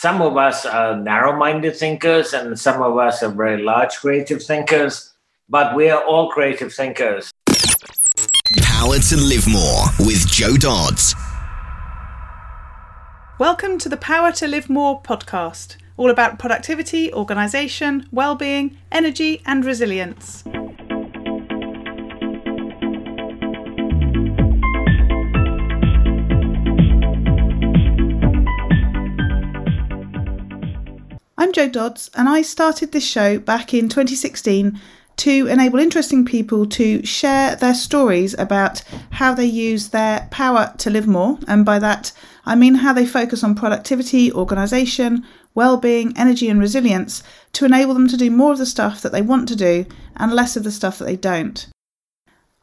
some of us are narrow minded thinkers, and some of us are very large creative thinkers, but we are all creative thinkers. Power to Live More with Jo Dodds. Welcome to the Power to Live More podcast, all about productivity, organisation, well-being, energy, and resilience. Jo Dodds, and I started this show back in 2016 to enable interesting people to share their stories about how they use their power to live more. And by that, I mean how they focus on productivity, organisation, well-being, energy, and resilience to enable them to do more of the stuff that they want to do and less of the stuff that they don't.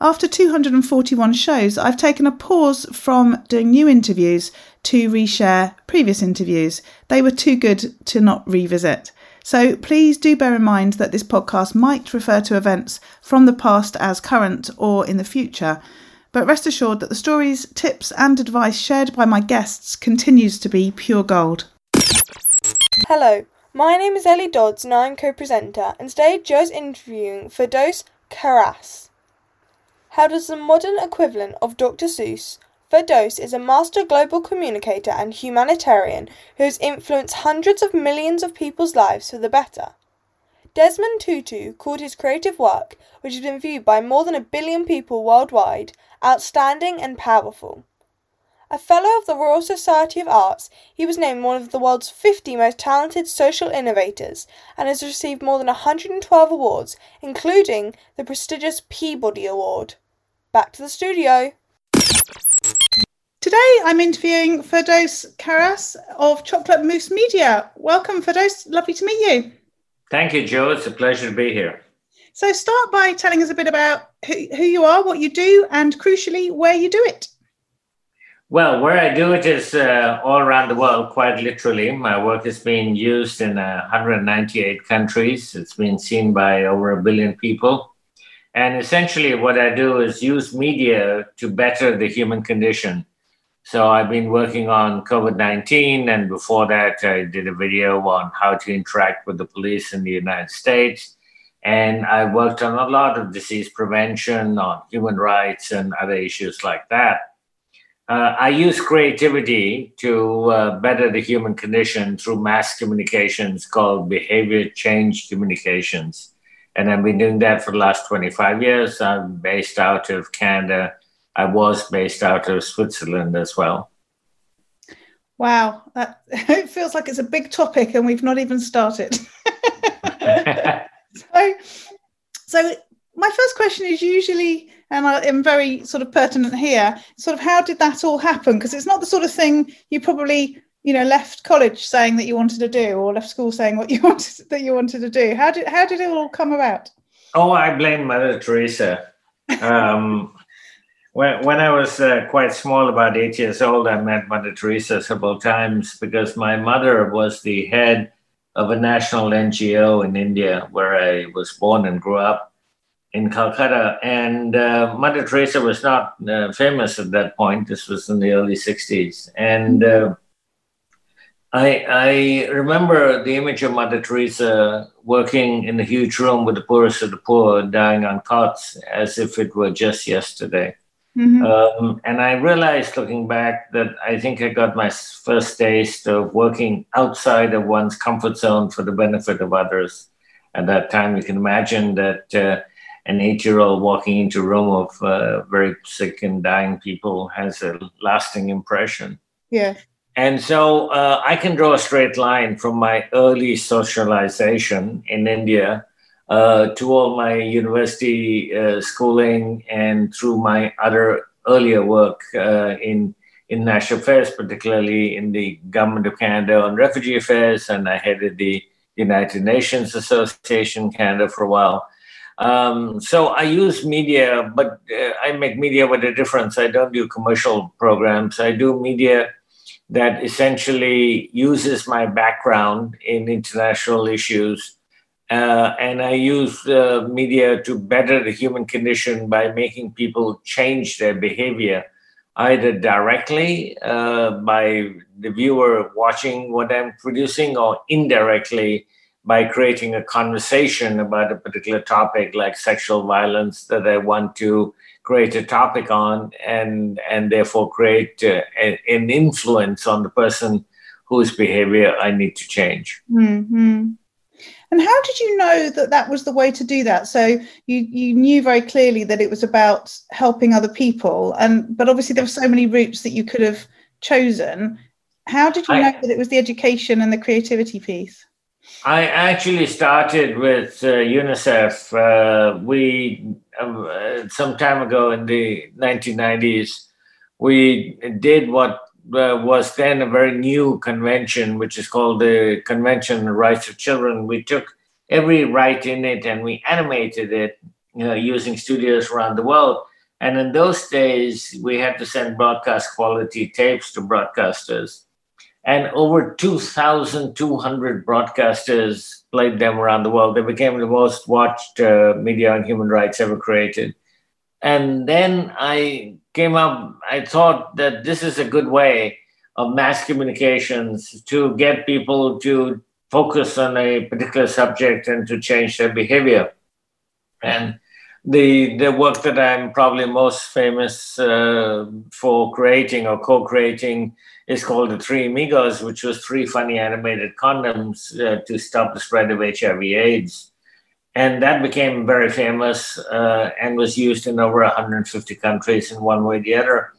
After 241 shows, I've taken a pause from doing new interviews to reshare previous interviews. They were too good to not revisit. So please do bear in mind that this podcast might refer to events from the past as current or in the future. But rest assured that the stories, tips, and advice shared by my guests continues to be pure gold. Hello, my name is Ellie Dodds and I'm co presenter, and today Jo's interviewing Firdaus Kharas. How does the modern equivalent of Dr. Seuss, Firdaus is a master global communicator and humanitarian who has influenced hundreds of millions of people's lives for the better. Desmond Tutu called his creative work, which has been viewed by more than a billion people worldwide, outstanding and powerful. A Fellow of the Royal Society of Arts, he was named one of the world's 50 most talented social innovators and has received more than 112 awards, including the prestigious Peabody Award. Back to the studio. Today I'm interviewing Firdaus Kharas of Chocolate Moose Media. Welcome, Firdaus. Lovely to meet you. Thank you, Jo. It's a pleasure to be here. So, start by telling us a bit about who, who you are, what you do, and crucially, where you do it. Well, where I do it is uh, all around the world, quite literally. My work is being used in uh, 198 countries. It's been seen by over a billion people. And essentially, what I do is use media to better the human condition. So I've been working on COVID 19, and before that, I did a video on how to interact with the police in the United States. And I worked on a lot of disease prevention, on human rights, and other issues like that. Uh, I use creativity to uh, better the human condition through mass communications called behavior change communications. And I've been doing that for the last 25 years. I'm based out of Canada. I was based out of Switzerland as well. Wow, that it feels like it's a big topic and we've not even started. so, so my first question is usually, and I am very sort of pertinent here, sort of how did that all happen? Because it's not the sort of thing you probably you know left college saying that you wanted to do or left school saying what you wanted that you wanted to do? How did how did it all come about? Oh i blame mother teresa. Um, when, when i was uh, quite small about eight years old i met mother teresa several times because my mother was the head of a national ngo in india where i was born and grew up in calcutta. And uh, mother teresa was not uh, famous at that point. This was in the early 60s and uh, I, I remember the image of Mother Teresa working in a huge room with the poorest of the poor, dying on cots as if it were just yesterday. Mm-hmm. Um, and I realized looking back that I think I got my first taste of working outside of one's comfort zone for the benefit of others. At that time, you can imagine that uh, an eight year old walking into a room of uh, very sick and dying people has a lasting impression. Yeah. And so uh, I can draw a straight line from my early socialization in India uh, to all my university uh, schooling and through my other earlier work uh, in national affairs, particularly in the government of Canada on refugee affairs, and I headed the United Nations Association Canada for a while. Um, so I use media, but uh, I make media with a difference. I don't do commercial programs. I do media that essentially uses my background in international issues. Uh, and I use uh, media to better the human condition by making people change their behavior either directly uh, by the viewer watching what I'm producing or indirectly by creating a conversation about a particular topic like sexual violence that I want to create a topic on and and therefore create uh, a, an influence on the person whose behavior I need to change. Mm-hmm. And how did you know that that was the way to do that? So you you knew very clearly that it was about helping other people, and but obviously there were so many routes that you could have chosen. How did you I, know that it was the education and the creativity piece? I actually started with uh, UNICEF. Uh, we uh, some time ago in the 1990s, we did what uh, was then a very new convention, which is called the Convention on the Rights of Children. We took every right in it and we animated it you know, using studios around the world. And in those days, we had to send broadcast quality tapes to broadcasters. And over 2,200 broadcasters played them around the world. They became the most watched uh, media on human rights ever created. And then I came up, I thought that this is a good way of mass communications to get people to focus on a particular subject and to change their behavior. And the the work that I'm probably most famous uh, for creating or co-creating is called the Three Amigos, which was three funny animated condoms uh, to stop the spread of HIV/AIDS and that became very famous uh, and was used in over 150 countries in one way or the other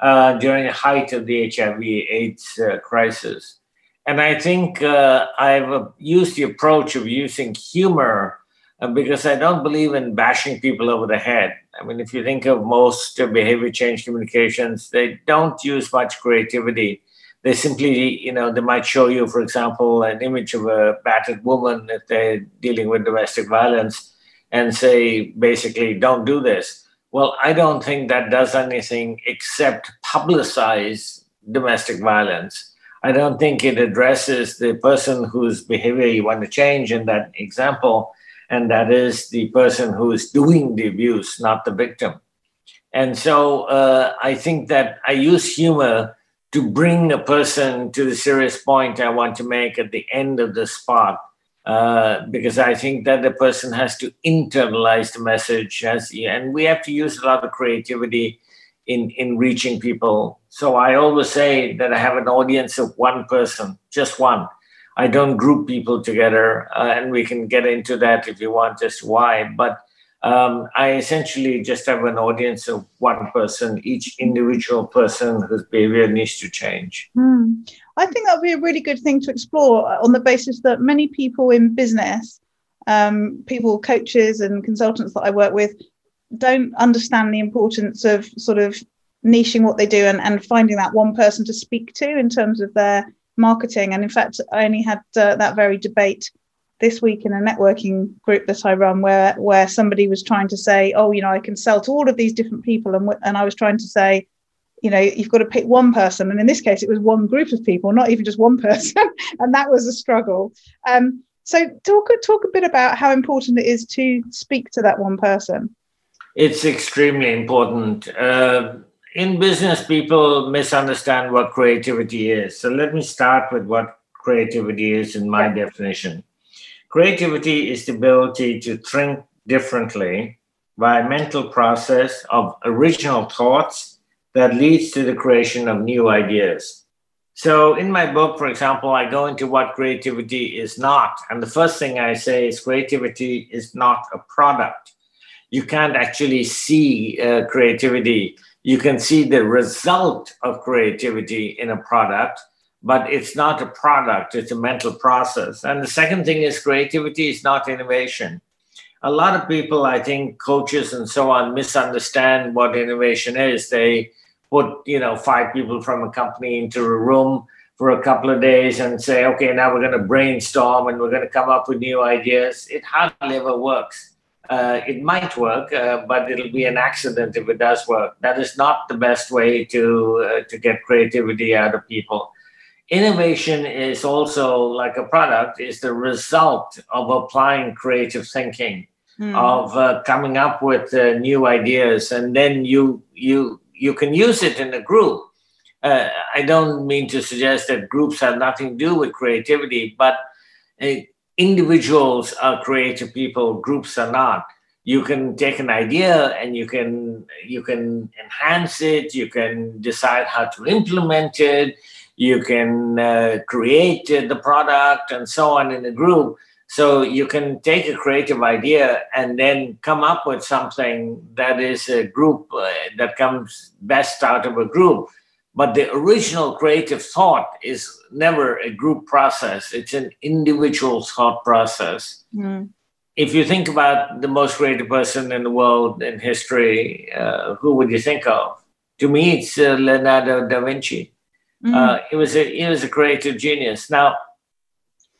uh, during the height of the HIV/AIDS uh, crisis. And I think uh, I've used the approach of using humor Uh, because I don't believe in bashing people over the head. I mean, if you think of most behavior change communications, they don't use much creativity they simply, you know, they might show you, for example, an image of a battered woman if they're dealing with domestic violence and say, basically, don't do this. Well, I don't think that does anything except publicize domestic violence. I don't think it addresses the person whose behavior you want to change in that example, and that is the person who is doing the abuse, not the victim. And so uh, I think that I use humor to bring a person to the serious point I want to make at the end of the spot. Uh, because I think that the person has to internalize the message, and we have to use a lot of creativity in in reaching people. So I always say that I have an audience of one person, just one. I don't group people together, uh, and we can get into that if you want, just why. But um, I essentially just have an audience of one person, each individual person whose behavior needs to change. Mm. I think that would be a really good thing to explore on the basis that many people in business, um, people, coaches, and consultants that I work with, don't understand the importance of sort of niching what they do and, and finding that one person to speak to in terms of their marketing. And in fact, I only had uh, that very debate this week in a networking group that I run where where somebody was trying to say, oh, you know, I can sell to all of these different people, and and I was trying to say, you know, you've got to pick one person, and in this case, it was one group of people, not even just one person, and that was a struggle. Um, so talk talk a bit about how important it is to speak to that one person. It's extremely important. Uh, in business, people misunderstand what creativity is. So let me start with what creativity is in my yeah. definition. Creativity is the ability to think differently by a mental process of original thoughts that leads to the creation of new ideas. So, in my book, for example, I go into what creativity is not. And the first thing I say is creativity is not a product. You can't actually see uh, creativity. You can see the result of creativity in a product, but it's not a product, it's a mental process. And the second thing is creativity is not innovation. A lot of people, I think, coaches and so on, misunderstand what innovation is. They put, you know, five people from a company into a room for a couple of days and say, okay, now we're going to brainstorm and we're going to come up with new ideas. It hardly ever works. Uh, it might work, uh, but it'll be an accident if it does work. That is not the best way to uh, to get creativity out of people innovation is also like a product is the result of applying creative thinking mm. of uh, coming up with uh, new ideas and then you you you can use it in a group. Uh, I don't mean to suggest that groups have nothing to do with creativity, but individuals are creative people, groups are not. You can take an idea and you can you can enhance it. You can decide how to implement it. You can uh, create the product and so on in a group. So you can take a creative idea and then come up with something that is a group uh, that comes best out of a group. But the original creative thought is never a group process, it's an individual thought process. Mm. If you think about the most creative person in the world in history, uh, who would you think of? To me, it's uh, Leonardo da Vinci. Mm. he was a he was a creative genius. Now,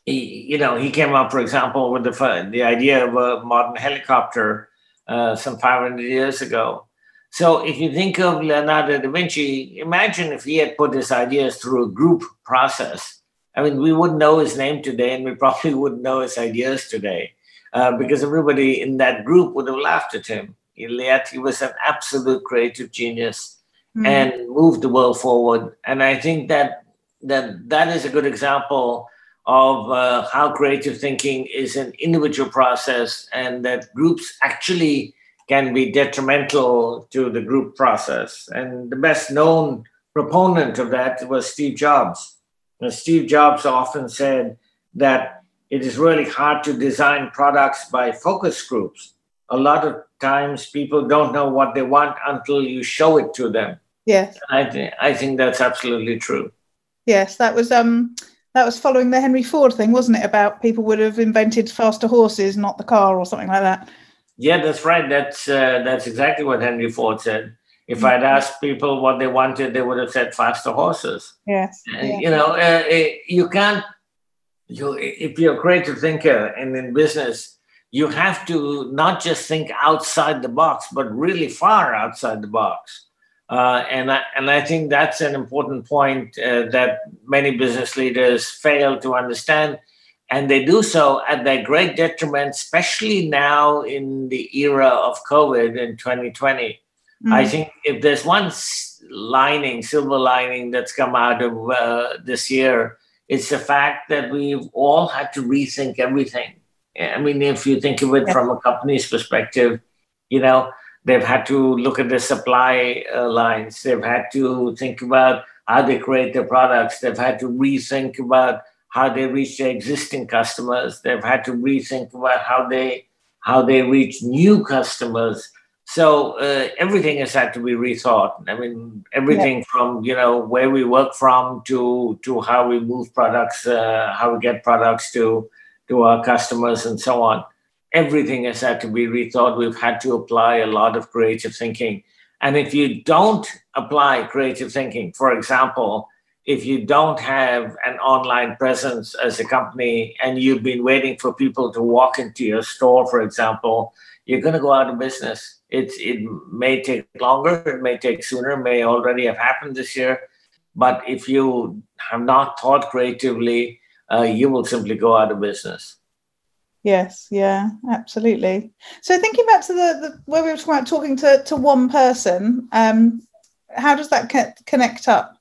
he, you know, he came up, for example, with the the idea of a modern helicopter uh, some 500 years ago. So, if you think of Leonardo da Vinci, imagine if he had put his ideas through a group process. I mean, we wouldn't know his name today, and we probably wouldn't know his ideas today, uh, because everybody in that group would have laughed at him. Yet he was an absolute creative genius mm. and moved the world forward. And I think that that that is a good example of uh, how creative thinking is an individual process and that groups actually can be detrimental to the group process. And the best known proponent of that was Steve Jobs. Steve Jobs often said that it is really hard to design products by focus groups. A lot of times people don't know what they want until you show it to them. Yes. I, th- I think that's absolutely true. Yes, that was um that was following the Henry Ford thing, wasn't it? About people would have invented faster horses, not the car, or something like that. Yeah, that's right. That's uh, that's exactly what Henry Ford said. If mm-hmm. I'd asked people what they wanted, they would have said faster horses. Yes. Yeah. You know, uh, you can't. You if you're a creative thinker and in business, you have to not just think outside the box, but really far outside the box. Uh, and, I, and I think that's an important point uh, that many business leaders fail to understand. And they do so at their great detriment, especially now in the era of COVID in 2020. Mm-hmm. I think if there's one lining, silver lining that's come out of uh, this year, it's the fact that we've all had to rethink everything. I mean, if you think of it yeah. from a company's perspective, you know, They've had to look at the supply uh, lines. They've had to think about how they create their products. They've had to rethink about how they reach their existing customers. They've had to rethink about how they how they reach new customers. So uh, everything has had to be rethought. I mean, everything yeah. from you know where we work from to to how we move products, uh, how we get products to to our customers, and so on everything has had to be rethought. We've had to apply a lot of creative thinking. And if you don't apply creative thinking, for example, if you don't have an online presence as a company and you've been waiting for people to walk into your store, for example, you're going to go out of business. It's, it may take longer, it may take sooner, may already have happened this year. But if you have not thought creatively, uh, you will simply go out of business. Yes, yeah, absolutely. So thinking back to the, the where we were talking about talking to, to one person, um, how does that co- connect up?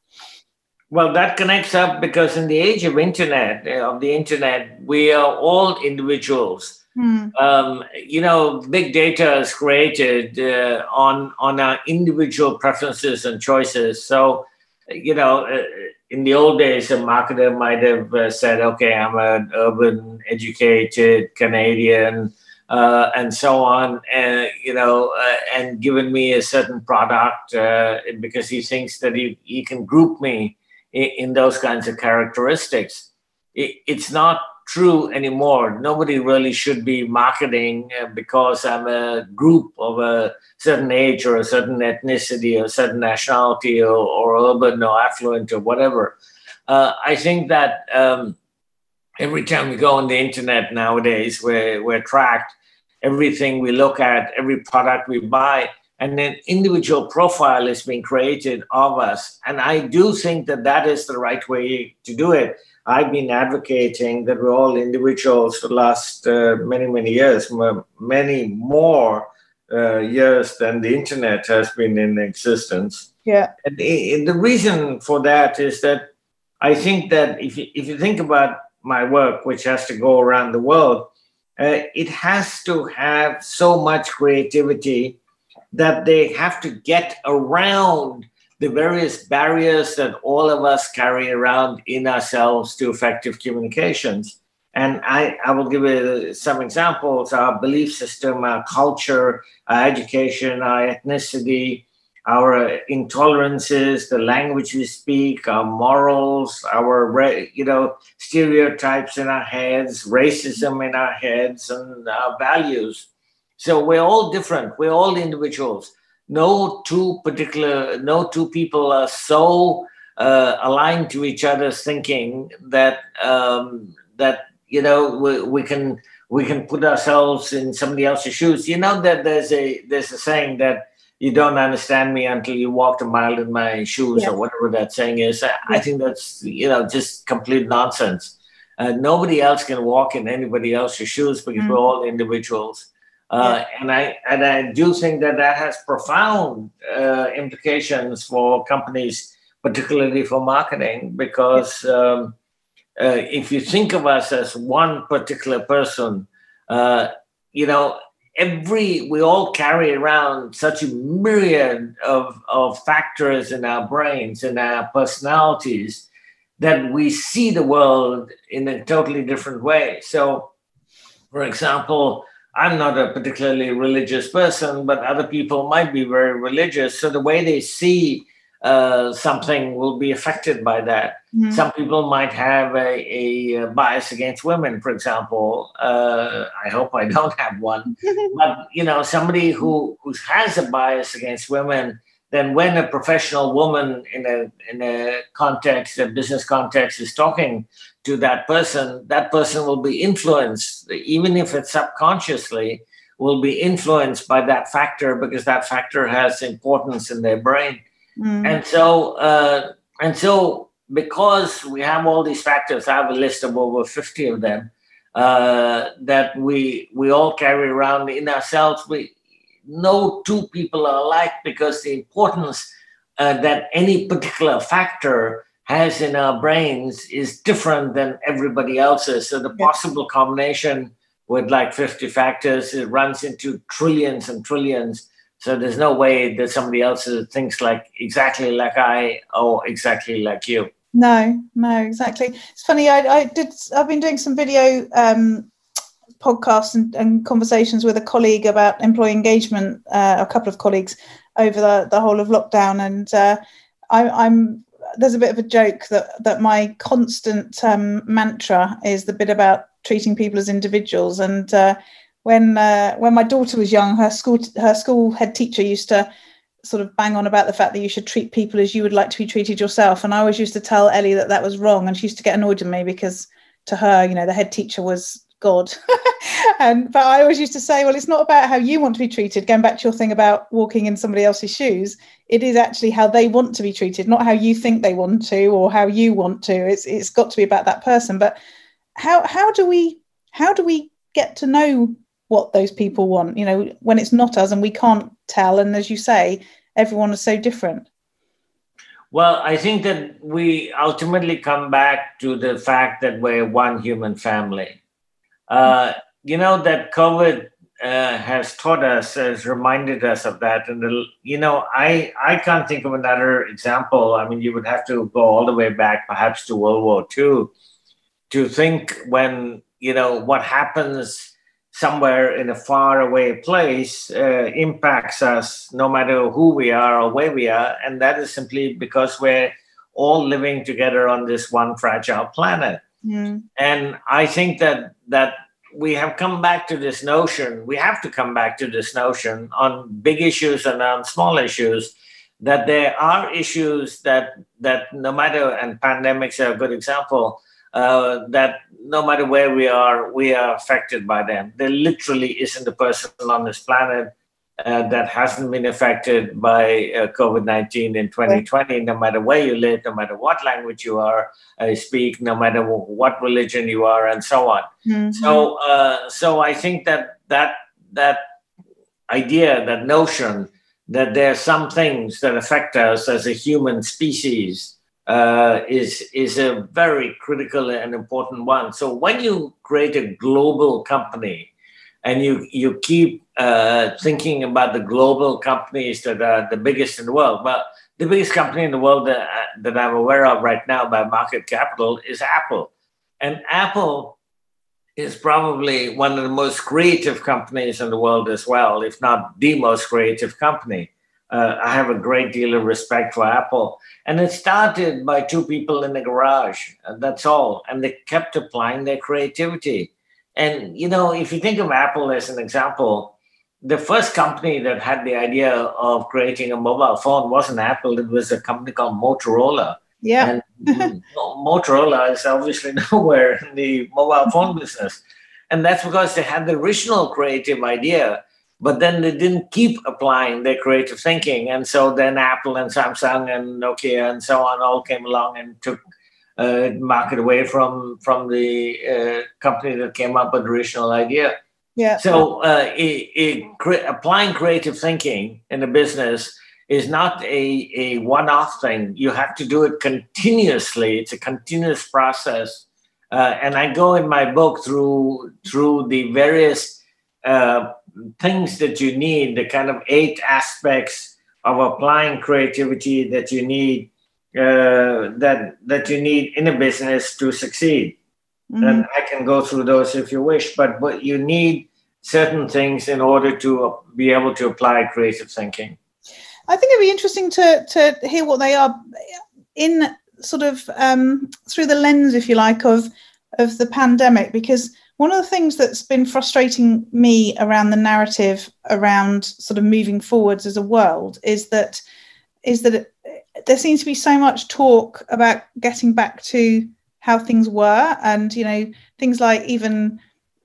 Well, that connects up because in the age of internet, uh, of the internet, we are all individuals. Hmm. Um, you know, big data is created uh, on on our individual preferences and choices. So, you know, uh, in the old days, a marketer might have uh, said, okay, I'm an urban, educated Canadian, uh, and so on, and you know, uh, and given me a certain product uh, because he thinks that he, he can group me in, those kinds of characteristics. It's not true anymore. Nobody really should be marketing uh, because I'm a group of a certain age or a certain ethnicity or a certain nationality or, or urban or affluent or whatever. Uh, I think that um, every time we go on the internet nowadays, we're, we're tracked. Everything we look at, every product we buy, and an individual profile is being created of us. And I do think that that is the right way to do it I've been advocating that we're all individuals for the last uh, many, many years, many more uh, years than the internet has been in existence. Yeah. And the, the reason for that is that I think that if you, if you think about my work, which has to go around the world, uh, it has to have so much creativity that they have to get around the various barriers that all of us carry around in ourselves to effective communications. And I, I will give you some examples our belief system, our culture, our education, our ethnicity, our intolerances, the language we speak, our morals, our you know stereotypes in our heads, racism in our heads, and our values. So we're all different. We're all individuals. No two particular, no two people are so uh, aligned to each other's thinking that um, that you know we, we can we can put ourselves in somebody else's shoes. You know that there's a there's a saying that you don't understand me until you walked a mile in my shoes or whatever that saying is. I, I think that's you know just complete nonsense. Uh, nobody else can walk in anybody else's shoes because mm. we're all individuals. Uh. And I and I do think that that has profound uh, implications for companies, particularly for marketing, because um, uh, if you think of us as one particular person, uh, you know every we all carry around such a myriad of, of factors in our brains and our personalities that we see the world in a totally different way so for example i'm not a particularly religious person but other people might be very religious so the way they see uh, something will be affected by that. Mm-hmm. Some people might have a, a, bias against women, for example. Uh, I hope I don't have one. but you know, somebody who who has a bias against women, then when a professional woman in a in a context, a business context, is talking to that person, that person will be influenced, even if it's subconsciously, will be influenced by that factor because that factor has importance in their brain. Mm. And so, uh, and so, because we have all these factors, I have a list of over fifty of them uh, that we we all carry around in ourselves. We no two people are alike because the importance uh, that any particular factor has in our brains is different than everybody else's. So the possible combination with like 50 factors, it runs into trillions and trillions. So there's no way that somebody else thinks like exactly like I or exactly like you. No, no, exactly. It's funny. I, I did. I've been doing some video um, podcasts and, and, conversations with a colleague about employee engagement. Uh, a couple of colleagues over the, the whole of lockdown, and uh, I, am there's a bit of a joke that that my constant um, mantra is the bit about treating people as individuals and. Uh, when uh, when my daughter was young, her school her school head teacher used to sort of bang on about the fact that you should treat people as you would like to be treated yourself. And I always used to tell Ellie that that was wrong, and she used to get annoyed with me because to her, you know, the head teacher was God. and um, but I always used to say, well, it's not about how you want to be treated. Going back to your thing about walking in somebody else's shoes, it is actually how they want to be treated, not how you think they want to or how you want to. It's it's got to be about that person. But how how do we how do we get to know what those people want you know when it's not us and we can't tell and as you say everyone is so different well i think that we ultimately come back to the fact that we're one human family uh, you know that covid uh, has taught us has reminded us of that. And the, you know i i can't think of another example. I mean you would have to go all the way back perhaps to world war ii to think when you know what happens somewhere in a faraway place uh, impacts us no matter who we are or where we are. And that is simply because we're all living together on this one fragile planet. Mm. and i think that that we have come back to this notion we have to come back to this notion on big issues and on small issues that there are issues that that no matter and pandemics are a good example uh, that no matter where we are, we are affected by them. There literally isn't a person on this planet uh, that hasn't been affected by uh, COVID 19 in 2020, no matter where you live, no matter what language you are, uh, speak, no matter what religion you are, and so on. Mm-hmm. So, uh, so I think that that that idea, that notion that there are some things that affect us as a human species uh, is is a very critical and important one. So when you create a global company and you you keep uh, thinking about the global companies that are the biggest in the world, well, the biggest company in the world that, that I'm aware of right now by market capital is Apple, and Apple is probably one of the most creative companies in the world as well, if not the most creative company. Uh, I have a great deal of respect for Apple. And it started by two people in the garage. That's all. And they kept applying their creativity. And, you know, if you think of Apple as an example, the first company that had the idea of creating a mobile phone wasn't Apple, it was a company called Motorola. Yeah. And Motorola is obviously nowhere in the mobile phone business. And that's because they had the original creative idea, but then they didn't keep applying their creative thinking. And so then Apple and Samsung and Nokia and so on all came along and took uh, market away from from the uh, company that came up with the original idea. Yeah. So uh, it, it, cre- applying creative thinking in a business is not a, a one-off thing. You have to do it continuously. It's a continuous process. Uh, and I go in my book through through the various uh, things that you need, the kind of eight aspects of applying creativity that you need uh, that that you need in a business to succeed. Mm-hmm. And I can go through those if you wish, but but you need certain things in order to be able to apply creative thinking. I think it'd be interesting to to hear what they are in sort of um, through the lens, if you like, of of the pandemic, because one of the things that's been frustrating me around the narrative around sort of moving forwards as a world is that is that it, there seems to be so much talk about getting back to how things were, and you know things like even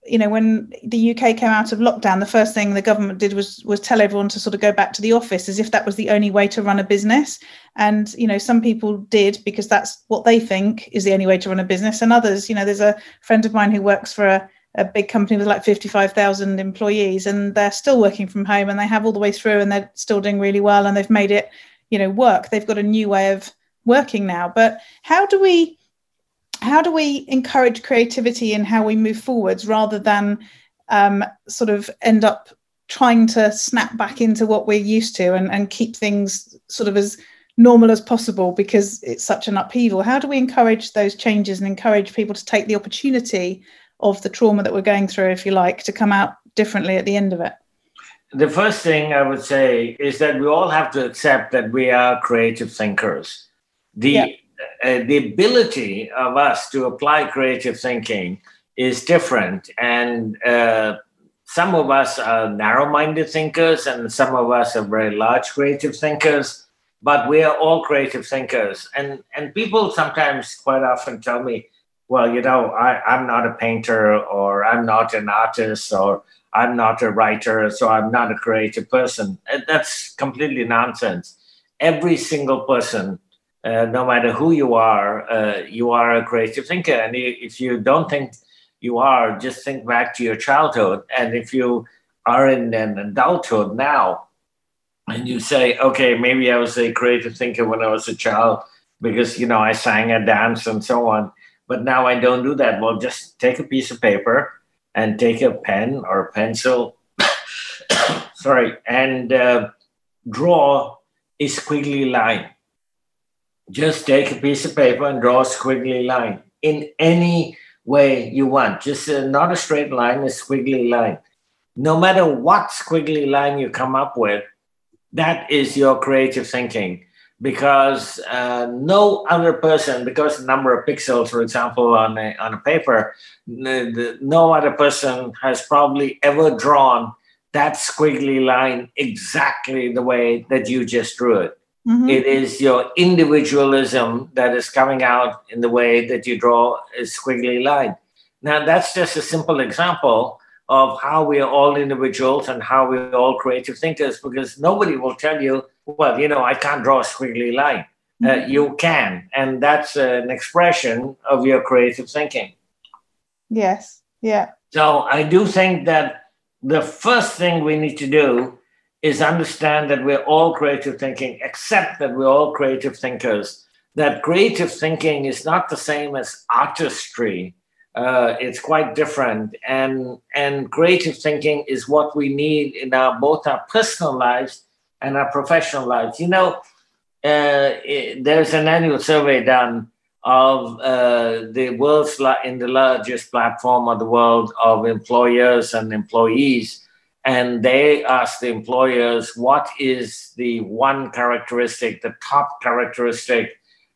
you know, when the UK came out of lockdown, the first thing the government did was was tell everyone to sort of go back to the office as if that was the only way to run a business. And you know, some people did because that's what they think is the only way to run a business, and others, you know, there's a friend of mine who works for a, a big company with like 55,000 employees, and they're still working from home, and they have all the way through, and they're still doing really well, and they've made it, you know, work. They've got a new way of working now. But how do we how do we encourage creativity in how we move forwards rather than um, sort of end up trying to snap back into what we're used to and, and keep things sort of as normal as possible because it's such an upheaval? How do we encourage those changes and encourage people to take the opportunity of the trauma that we're going through if you like to come out differently at the end of it? The first thing i would say is that we all have to accept that we are creative thinkers. The yeah uh, the ability of us to apply creative thinking is different. And uh, some of us are narrow minded thinkers, and some of us are very large creative thinkers, but we are all creative thinkers. And, and people sometimes quite often tell me, well, you know, I, I'm not a painter, or I'm not an artist, or I'm not a writer, so I'm not a creative person. And that's completely nonsense. Every single person uh, no matter who you are, uh, you are a creative thinker. And if you don't think you are, just think back to your childhood. And if you are in an adulthood now, and you say, okay, maybe I was a creative thinker when I was a child because, you know, I sang and danced and so on. But now I don't do that. Well, just take a piece of paper and take a pen or a pencil, sorry, and uh, draw a squiggly line just take a piece of paper and draw a squiggly line in any way you want. Just uh, not a straight line, a squiggly line. No matter what squiggly line you come up with, that is your creative thinking because uh, no other person, because the number of pixels, for example, on a, on a paper, no other person has probably ever drawn that squiggly line exactly the way that you just drew it. Mm-hmm. It is your individualism that is coming out in the way that you draw a squiggly line. Now, that's just a simple example of how we are all individuals and how we're all creative thinkers because nobody will tell you, well, you know, I can't draw a squiggly line. Uh, mm-hmm. Uh, you can. And that's an expression of your creative thinking. Yes. Yeah. So I do think that the first thing we need to do is understand that we're all creative thinking, except that we're all creative thinkers. That creative thinking is not the same as artistry. Uh, it's quite different, and and creative thinking is what we need in our both our personal lives and our professional lives. You know, uh, it, there's an annual survey done of uh, the world's in the largest platform of the world of employers and employees and they ask the employers what is the one characteristic the top characteristic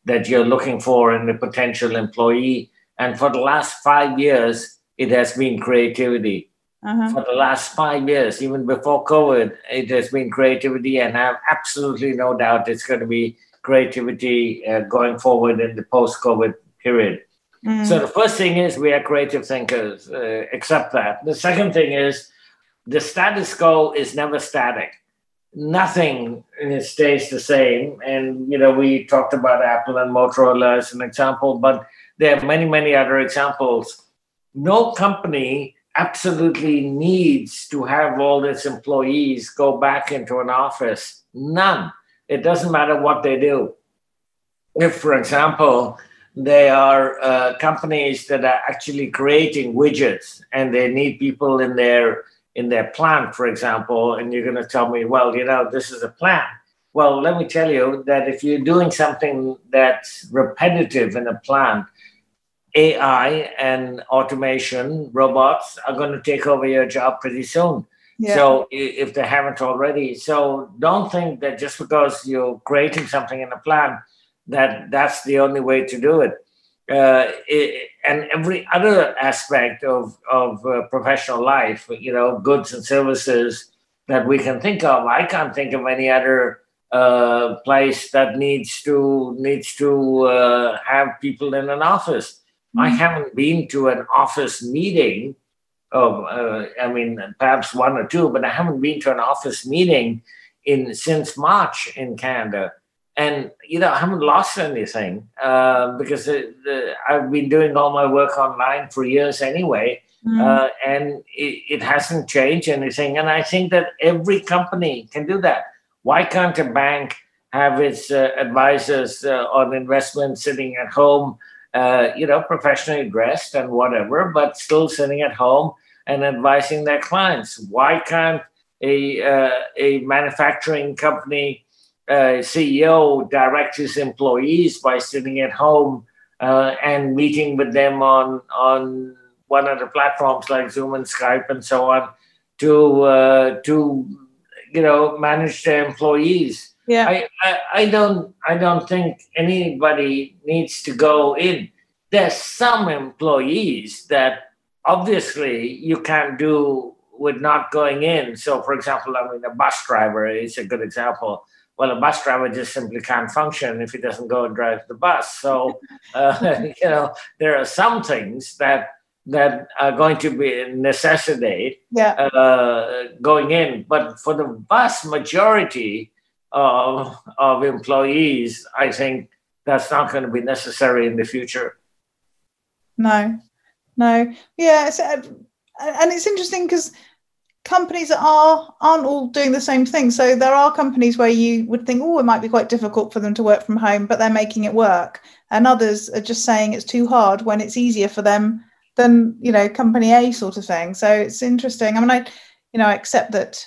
that you're looking for in a potential employee and for the last five years it has been creativity uh-huh. for the last five years even before covid it has been creativity and i have absolutely no doubt it's going to be creativity uh, going forward in the post-COVID period. Mm. So the first thing is we are creative thinkers. Uh, accept that. The second thing is the status quo is never static. Nothing stays the same. And you know we talked about Apple and Motorola as an example, but there are many many other examples. No company absolutely needs to have all its employees go back into an office. None it doesn't matter what they do. If, for example, they are uh, companies that are actually creating widgets and they need people in their in their plant, for example, and you're going to tell me, well, you know, this is a plant. Well, let me tell you that if you're doing something that's repetitive in a plant, AI and automation, robots are going to take over your job pretty soon. Yeah. So if they haven't already, so don't think that just because you're creating something in a plan, that that's the only way to do it. Uh, it and every other aspect of of uh, professional life, you know, goods and services that we can think of. I can't think of any other uh, place that needs to needs to uh, have people in an office. Mm-hmm. I haven't been to an office meeting oh, uh, I mean, perhaps one or two, but I haven't been to an office meeting in since March in Canada. And you know, I haven't lost anything uh, because the, the, I've been doing all my work online for years anyway, mm. uh, and it, it, hasn't changed anything. And I think that every company can do that. Why can't a bank have its uh, advisors uh, on investment sitting at home, uh, you know, professionally dressed and whatever, but still sitting at home and advising their clients. Why can't a, uh, a manufacturing company uh, CEO directs his employees by sitting at home uh, and meeting with them on, on one of the platforms like Zoom and Skype and so on to, uh, to you know, manage their employees? Yeah. I, I, I don't I don't think anybody needs to go in. There's some employees that obviously you can't do with not going in. So, for example, I mean, a bus driver is a good example. Well, a bus driver just simply can't function if he doesn't go and drive the bus. So, uh, you know, there are some things that that are going to be a necessity yeah. uh, going in. But for the vast majority of, of employees, I think that's not going to be necessary in the future. No, no, yeah, it's, uh, and it's interesting because companies that are aren't all doing the same thing. So there are companies where you would think, oh, it might be quite difficult for them to work from home, but they're making it work, and others are just saying it's too hard when it's easier for them than you know company A sort of thing. So it's interesting. I mean, I you know I accept that.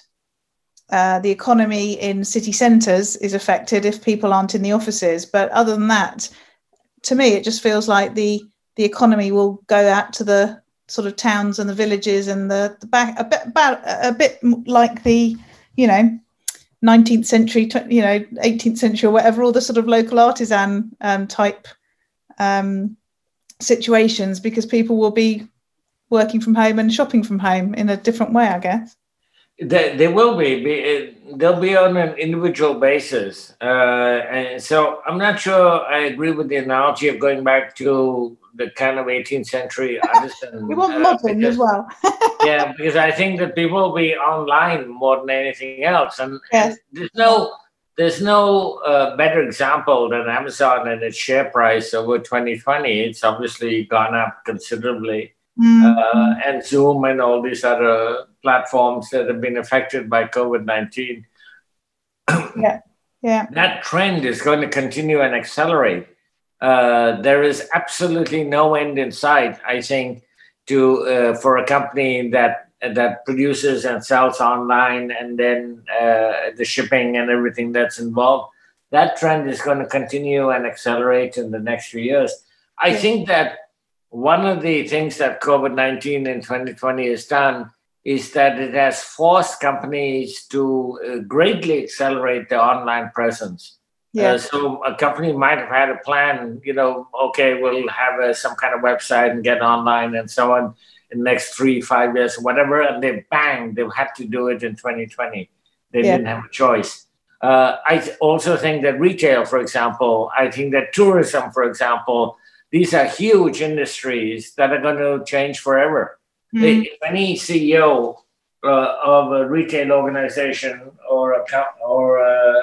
Uh, the economy in city centres is affected if people aren't in the offices, but other than that, to me, it just feels like the the economy will go out to the sort of towns and the villages and the, the back a bit about a bit like the you know 19th century you know 18th century or whatever all the sort of local artisan um, type um, situations because people will be working from home and shopping from home in a different way i guess they, they will be. be. They'll be on an individual basis. Uh, and so I'm not sure I agree with the analogy of going back to the kind of 18th century artisan. we want uh, modern because, as well. yeah, because I think that people will be online more than anything else. And, yes. there's no there's no uh, better example than Amazon and its share price over 2020. It's obviously gone up considerably. Mm-hmm. Uh, and Zoom and all these other platforms that have been affected by COVID 19. yeah. Yeah. That trend is going to continue and accelerate. Uh, there is absolutely no end in sight, I think, to uh, for a company that that produces and sells online and then uh, the shipping and everything that's involved. That trend is going to continue and accelerate in the next few years. I yeah. think that one of the things that COVID 19 in 2020 has done is that it has forced companies to uh, greatly accelerate their online presence. Yeah. Uh, so a company might have had a plan, you know, okay, we'll have a, some kind of website and get online and so on in the next three, five years, whatever, and they bang, they had to do it in 2020. They yeah. didn't have a choice. Uh, I also think that retail, for example, I think that tourism, for example, these are huge industries that are going to change forever. Mm-hmm. If any CEO uh, of a retail organization or a or uh,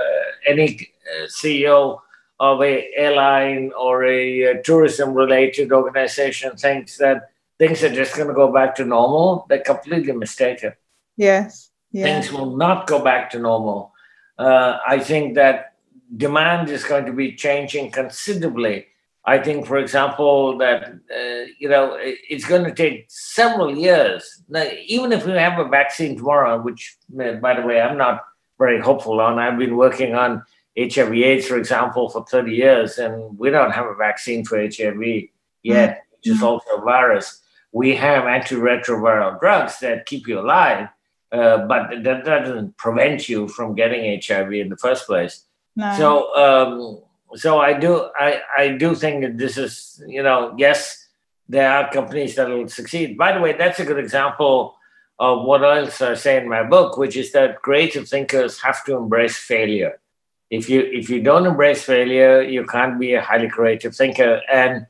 any uh, CEO of a airline or a, a tourism related organization thinks that things are just going to go back to normal, they're completely mistaken. Yes. Yeah. Things will not go back to normal. Uh, I think that demand is going to be changing considerably. I think, for example, that uh, you know it's going to take several years. Now, even if we have a vaccine tomorrow, which, uh, by the way, I'm not very hopeful on. I've been working on HIV/AIDS, for example, for 30 years, and we don't have a vaccine for HIV yet, mm-hmm. which is also a virus we have antiretroviral drugs that keep you alive, uh, but that doesn't prevent you from getting HIV in the first place. No. So, um, so I do, I, I do think that this is, you know, yes, there are companies that will succeed. By the way, that's a good example of what else I say in my book, which is that creative thinkers have to embrace failure. If you if you don't embrace failure, you can't be a highly creative thinker. And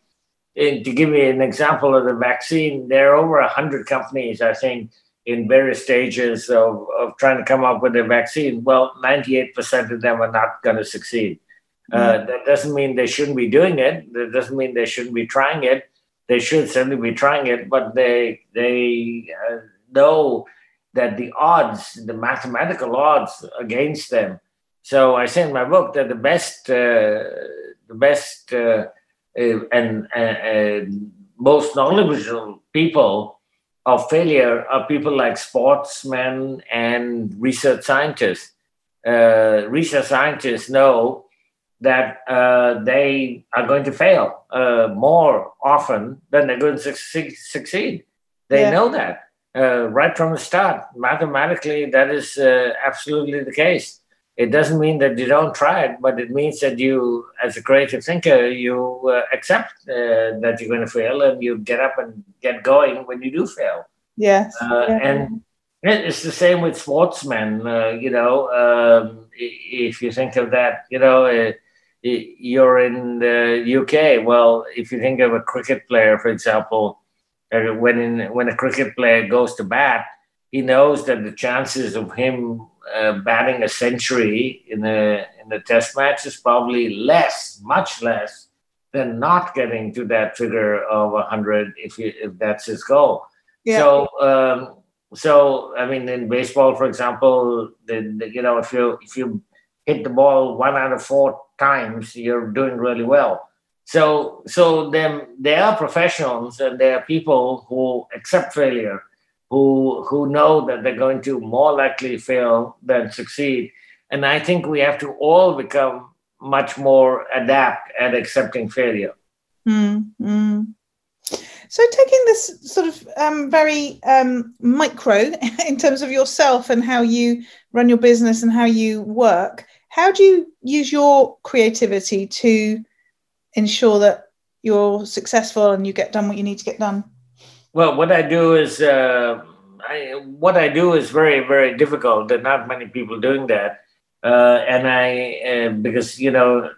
and to give you an example of the vaccine, there are over 100 companies, I think, in various stages of, of trying to come up with a vaccine. Well, 98% of them are not going to succeed. Uh, that doesn't mean they shouldn't be doing it. That doesn't mean they shouldn't be trying it. They should certainly be trying it, but they they uh, know that the odds, the mathematical odds against them. So I say in my book that the best, uh, the best uh, uh, and uh, uh, most knowledgeable people of failure are people like sportsmen and research scientists. Uh, research scientists know that uh, they are going to fail uh, more often than they're going to su- succeed. They yeah. know that right from the start. Mathematically, that is absolutely the case it doesn't mean that you don't try it, but it means that you, as a creative thinker, you uh, accept uh, that you're going to fail and you get up and get going when you do fail. Yes. Uh, yeah. And it's the same with sportsmen. Uh, you know, um, if you think of that, you know, uh, you're in the UK. Well, if you think of a cricket player, for example, uh, when in, when a cricket player goes to bat, he knows that the chances of him uh, batting a century in a in a test match is probably less, much less than not getting to that figure of 100 if you, if that's his goal. Yeah. So um, so I mean in baseball, for example, the, the, you know if you if you hit the ball one out of four times, you're doing really well. So so them there are professionals and there are people who accept failure who who know that they're going to more likely fail than succeed. And I think we have to all become much more adept at accepting failure. Mm, So, taking this sort of um, very um, micro in terms of yourself and how you run your business and how you work, how do you use your creativity to ensure that you're successful and you get done what you need to get done? Well, what I do is uh, I, what I do is very very difficult. There are not many people doing that, uh, and I uh, because you know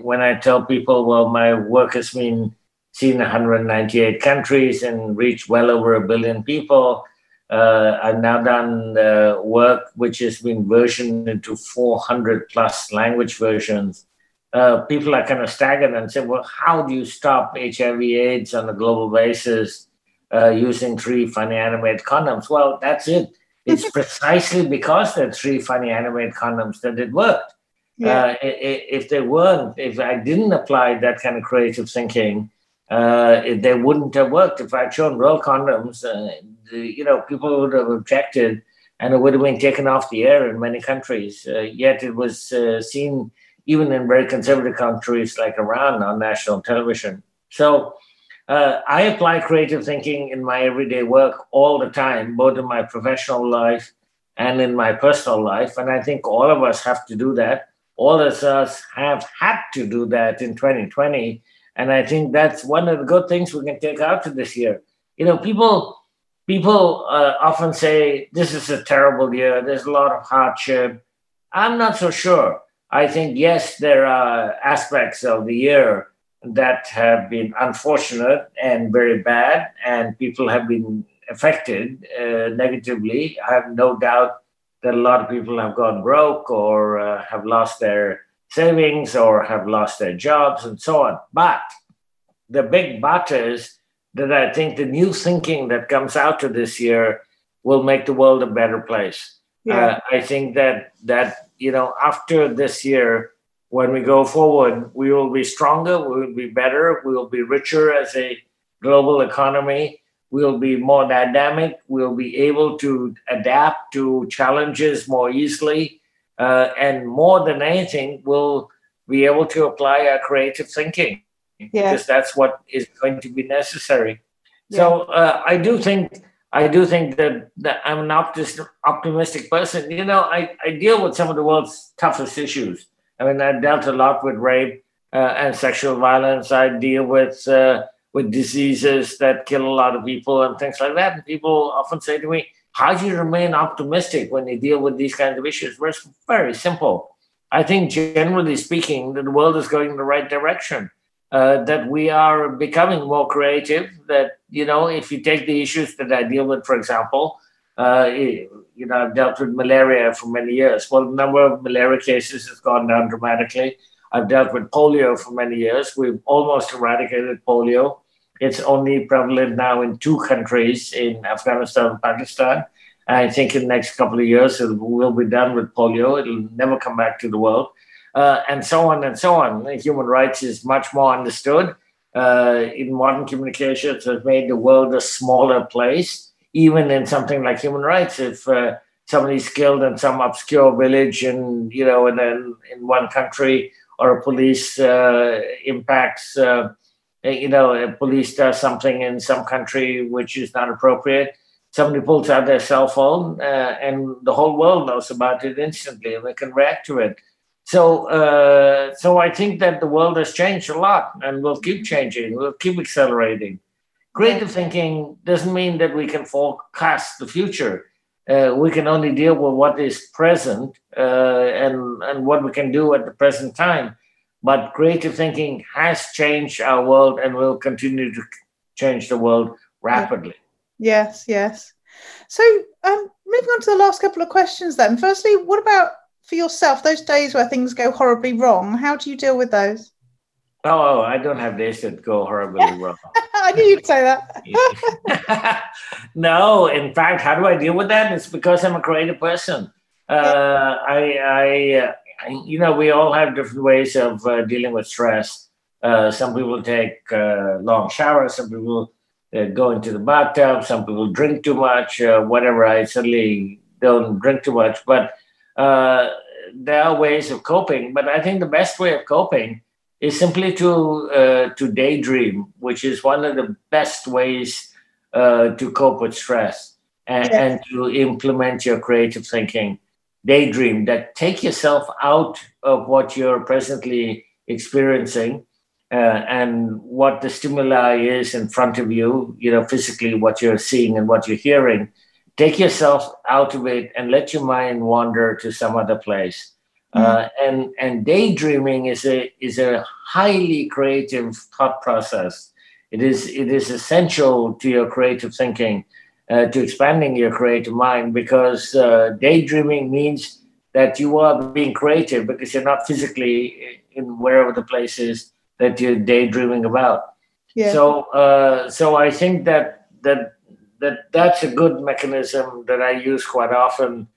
when I tell people, well, my work has been seen in 198 countries and reached well over a billion people. Uh, I've now done uh, work which has been versioned into 400 plus language versions. Uh, people are kind of staggered and say, well, how do you stop HIV/AIDS on a global basis? uh, using three funny animated condoms. Well, that's it. It's precisely because there are three funny animated condoms that it worked. Yeah. Uh, if they weren't, if I didn't apply that kind of creative thinking, uh, they wouldn't have worked. If I'd shown real condoms, uh, the, you know, people would have objected and it would have been taken off the air in many countries. Uh, yet it was uh, seen even in very conservative countries like Iran on national television. So uh, I apply creative thinking in my everyday work all the time, both in my professional life and in my personal life. And I think all of us have to do that. All of us have had to do that in 2020. And I think that's one of the good things we can take out of this year. You know, people people uh, often say this is a terrible year. There's a lot of hardship. I'm not so sure. I think yes, there are aspects of the year that have been unfortunate and very bad, and people have been affected uh, negatively. I have no doubt that a lot of people have gone broke or uh, have lost their savings or have lost their jobs and so on. But the big but is that I think the new thinking that comes out of this year will make the world a better place. Yeah. Uh, I think that that you know after this year, when we go forward, we will be stronger, we will be better, we will be richer as a global economy, we will be more dynamic, we'll be able to adapt to challenges more easily, uh, and more than anything, we'll be able to apply our creative thinking yeah. because that's what is going to be necessary. Yeah. So uh, I do think I do think that, that I'm an optimistic, optimistic person. You know, I, I deal with some of the world's toughest issues I mean, I dealt a lot with rape uh, and sexual violence. I deal with uh, with diseases that kill a lot of people and things like that. And people often say to me, "How do you remain optimistic when you deal with these kinds of issues?" Well, it's very simple. I think, generally speaking, that the world is going in the right direction. Uh, that we are becoming more creative. That you know, if you take the issues that I deal with, for example, uh, you know, I've dealt with malaria for many years. Well, the number of malaria cases has gone down dramatically. I've dealt with polio for many years. We've almost eradicated polio. It's only prevalent now in two countries, in Afghanistan and Pakistan. I think in the next couple of years, it will be done with polio. It'll never come back to the world. Uh, and so on and so on. Human rights is much more understood. Uh, in modern communications, has made the world a smaller place even in something like human rights, if uh, somebody's killed in some obscure village in you know in in one country, or a police uh, impacts, uh, you know, a police does something in some country which is not appropriate. Somebody pulls out their cell phone, uh, and the whole world knows about it instantly, and they can react to it. So, uh, so I think that the world has changed a lot, and will keep changing. We'll keep accelerating. Creative thinking doesn't mean that we can forecast the future. Uh, we can only deal with what is present uh, and, and what we can do at the present time. But creative thinking has changed our world and will continue to change the world rapidly. Yes, yes. So, um, moving on to the last couple of questions, then. Firstly, what about for yourself, those days where things go horribly wrong? How do you deal with those? Oh, oh, I don't have days that go horribly wrong. I knew you'd say that. no, in fact, how do I deal with that? It's because I'm a creative person. Uh, I, I, I, you know, we all have different ways of uh, dealing with stress. Uh, some people take uh, long showers. Some people uh, go into the bathtub. Some people drink too much. Uh, whatever. I certainly don't drink too much, but there are ways of coping. But I think the best way of coping is simply to uh, to daydream, which is one of the best ways uh, to cope with stress and, and, to implement your creative thinking. Daydream that take yourself out of what you're presently experiencing uh, and what the stimuli is in front of you. You know, physically what you're seeing and what you're hearing. Take yourself out of it and let your mind wander to some other place uh, and and daydreaming is a is a highly creative thought process. It is it is essential to your creative thinking, uh, to expanding your creative mind because uh, daydreaming means that you are being creative because you're not physically in wherever the place is that you're daydreaming about. Yeah. So uh, so I think that that that that's a good mechanism that I use quite often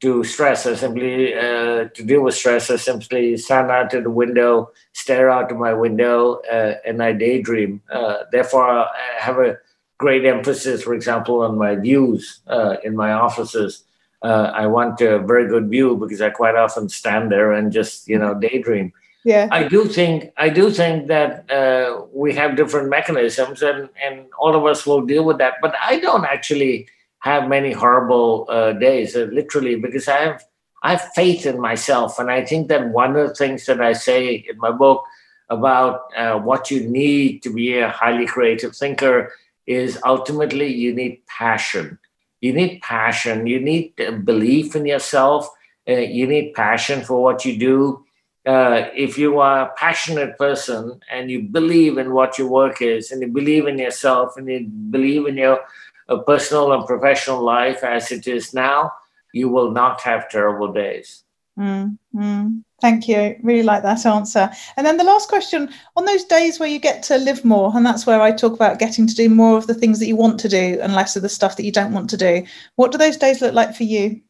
to stress. I simply uh, to deal with stress. I simply stand out to the window, stare out to my window, uh, and I daydream. Uh, therefore, I have a great emphasis, for example, on my views uh, in my offices. Uh, I want a very good view because I quite often stand there and just you know daydream. Yeah, I do think I do think that uh, we have different mechanisms, and and all of us will deal with that. But I don't actually have many horrible uh, days, uh, literally, because I have I have faith in myself, and I think that one of the things that I say in my book about uh, what you need to be a highly creative thinker is ultimately you need passion. You need passion. You need belief in yourself. Uh, you need passion for what you do uh, if you are a passionate person and you believe in what your work is and you believe in yourself and you believe in your uh, personal and professional life as it is now, you will not have terrible days. Mm. Thank you. Really like that answer. And then the last question on those days where you get to live more, and that's where I talk about getting to do more of the things that you want to do and less of the stuff that you don't want to do. What do those days look like for you?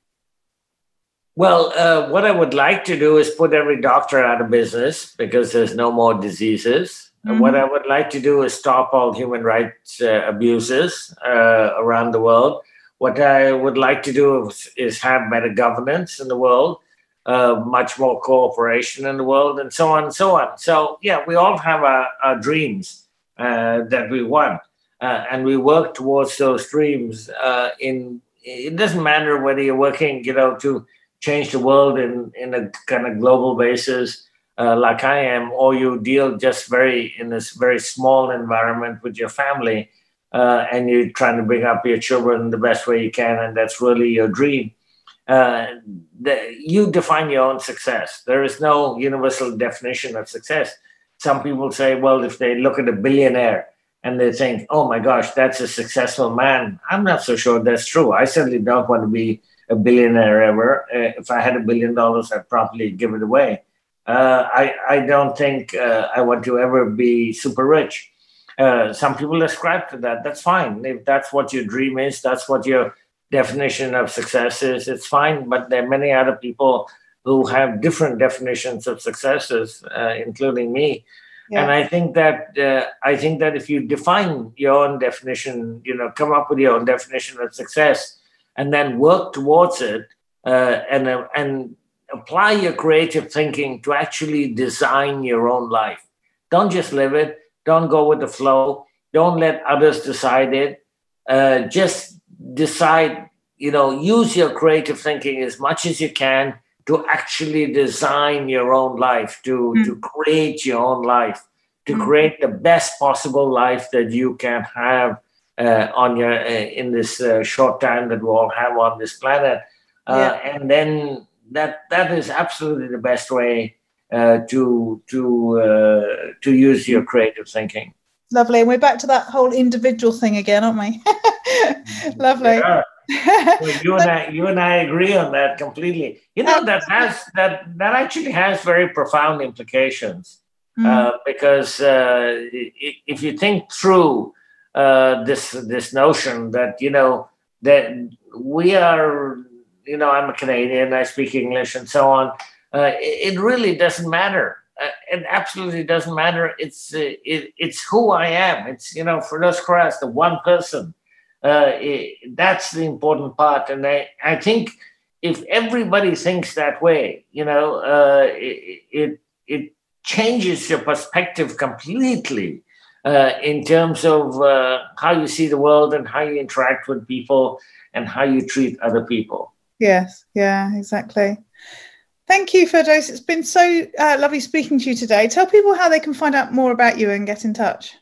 Well, uh, what I would like to do is put every doctor out of business because there's no more diseases. Mm-hmm. What I would like to do is stop all human rights uh, abuses uh, around the world. What I would like to do is, is have better governance in the world, uh, much more cooperation in the world, and so on and so on. So, yeah, we all have our, our dreams uh, that we want, uh, and we work towards those dreams. in it doesn't matter whether you're working, you know, to change the world in, in a kind of global basis uh, like I am, or you deal just very in this very small environment with your family, uh, and you're trying to bring up your children the best way you can, and that's really your dream. Uh, the, you define your own success. There is no universal definition of success. Some people say, well, if they look at a billionaire and they think, oh my gosh, that's a successful man, I'm not so sure that's true. I certainly don't want to be a billionaire ever. Uh, if I had a billion dollars, I'd probably give it away. Uh, I, I don't think uh, I want to ever be super rich. Uh, some people ascribe to that. That's fine. If that's what your dream is, that's what your definition of success is, it's fine. But there are many other people who have different definitions of successes, uh, including me. Yeah. And I think that uh, I think that if you define your own definition, you know, come up with your own definition of success, and then work towards it uh, and, uh, and apply your creative thinking to actually design your own life. Don't just live it, don't go with the flow, don't let others decide it. Uh, just decide, you know, use your creative thinking as much as you can to actually design your own life, to, mm. to create your own life, to mm. create the best possible life that you can have on your uh, in this uh, short time that we all have on this planet, yeah. and then that that is absolutely the best way to to to use your creative thinking. Lovely, and we're back to that whole individual thing again, aren't we? Lovely. Yeah. well, you and I, you and I agree on that completely. You know that has that that actually has very profound implications mm. uh, because uh, if you think through uh, this this notion that you know that we are you know I'm a Canadian, I speak English, and so on. Uh, it, it, really doesn't matter. Uh, it absolutely doesn't matter. It's uh, it, it's who I am. It's you know Firdaus Kharas, the one person. Uh, it, that's the important part, and I I think if everybody thinks that way, you know, uh, it, it it changes your perspective completely uh, in terms of uh, how you see the world and how you interact with people and how you treat other people. Yes, yeah, exactly. Thank you, Firdaus. It's been so uh, lovely speaking to you today. Tell people how they can find out more about you and get in touch.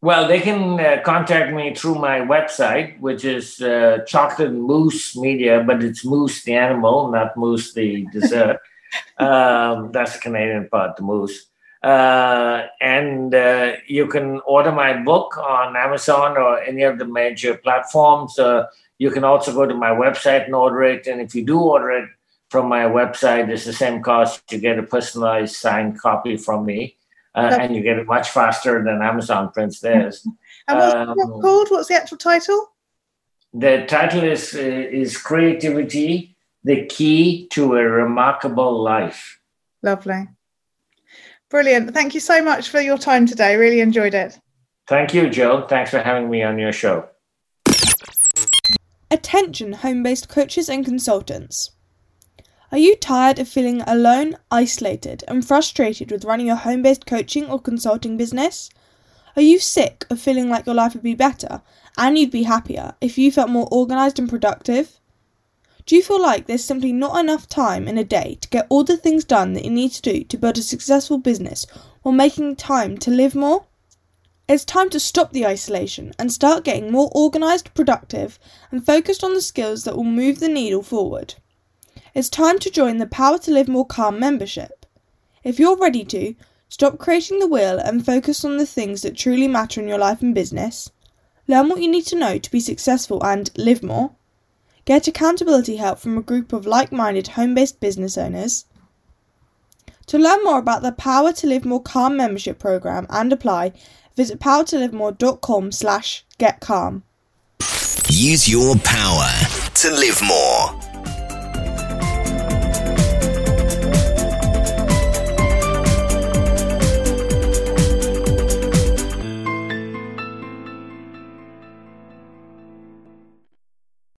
Well, they can uh, contact me through my website, which is uh, Chocolate Moose Media, but it's Moose the animal, not Moose the dessert. um, that's the Canadian part, the moose. Uh, and uh, you can order my book on Amazon or any of the major platforms. Uh, you can also go to my website and order it. And if you do order it from my website, it's the same cost. You get a personalized signed copy from me, uh, and you get it much faster than Amazon prints theirs. and what's um, called? What's the actual title? the title is uh, is creativity, the key to a remarkable life. Lovely. Brilliant. Thank you so much for your time today. Really enjoyed it. Thank you, Jo. Thanks for having me on your show. Attention, home based coaches and consultants. Are you tired of feeling alone, isolated, and frustrated with running your home based coaching or consulting business? Are you sick of feeling like your life would be better and you'd be happier if you felt more organised and productive? Do you feel like there's simply not enough time in a day to get all the things done that you need to do to build a successful business while making time to live more? It's time to stop the isolation and start getting more organised, productive, and focused on the skills that will move the needle forward. It's time to join the Power to Live More Calm membership. If you're ready to, stop creating the wheel and focus on the things that truly matter in your life and business. Learn what you need to know to be successful and live more. Get accountability help from a group of like minded home based business owners. To learn more about the Power to Live More Calm membership program and apply, visit powertolivemore.com slash get calm. Use your power to live more.